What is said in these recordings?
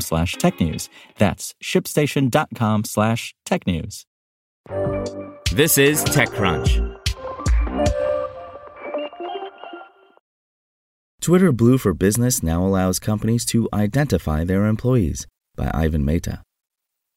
slash technews. That's shipstation.com slash technews. This is TechCrunch. Twitter Blue for Business now allows companies to identify their employees by Ivan Mehta.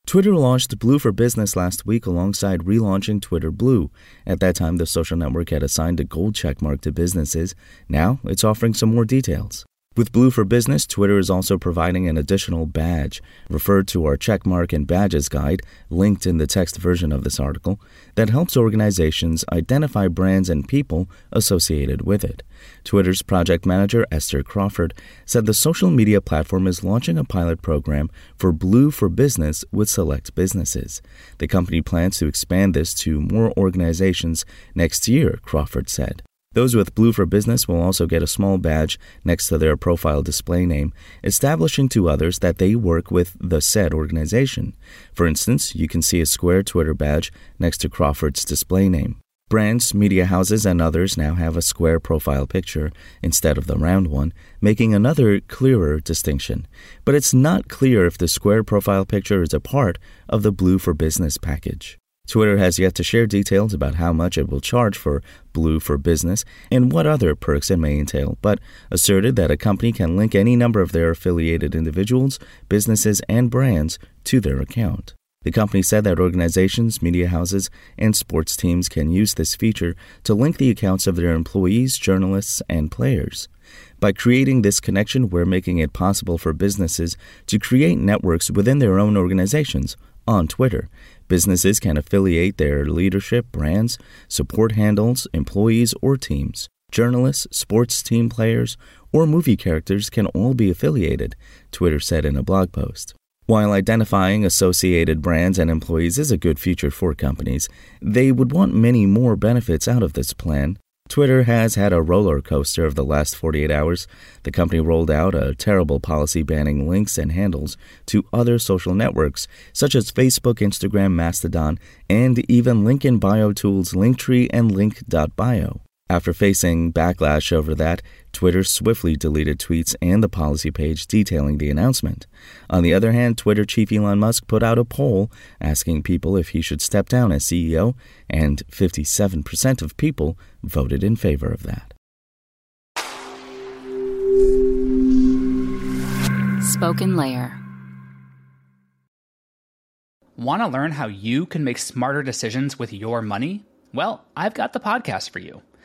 Twitter launched Blue for Business last week alongside relaunching Twitter Blue. At that time, the social network had assigned a gold checkmark to businesses. Now, it's offering some more details. With Blue for Business, Twitter is also providing an additional badge, referred to our checkmark and badges guide, linked in the text version of this article, that helps organizations identify brands and people associated with it. Twitter's project manager, Esther Crawford, said the social media platform is launching a pilot program for Blue for Business with select businesses. The company plans to expand this to more organizations next year, Crawford said. Those with Blue for Business will also get a small badge next to their profile display name, establishing to others that they work with the said organization. For instance, you can see a square Twitter badge next to Crawford's display name. Brands, media houses, and others now have a square profile picture instead of the round one, making another clearer distinction. But it's not clear if the square profile picture is a part of the Blue for Business package. Twitter has yet to share details about how much it will charge for Blue for Business and what other perks it may entail, but asserted that a company can link any number of their affiliated individuals, businesses, and brands to their account. The company said that organizations, media houses, and sports teams can use this feature to link the accounts of their employees, journalists, and players. By creating this connection, we're making it possible for businesses to create networks within their own organizations on Twitter. Businesses can affiliate their leadership, brands, support handles, employees, or teams. Journalists, sports team players, or movie characters can all be affiliated, Twitter said in a blog post. While identifying associated brands and employees is a good feature for companies, they would want many more benefits out of this plan. Twitter has had a roller coaster of the last 48 hours. The company rolled out a terrible policy banning links and handles to other social networks such as Facebook, Instagram, Mastodon, and even link in bio tools Linktree and Lnk.bio. After facing backlash over that, Twitter swiftly deleted tweets and the policy page detailing the announcement. On the other hand, Twitter chief Elon Musk put out a poll asking people if he should step down as CEO, and 57% of people voted in favor of that. SpokenLayer. Want to learn how you can make smarter decisions with your money? Well, I've got the podcast for you.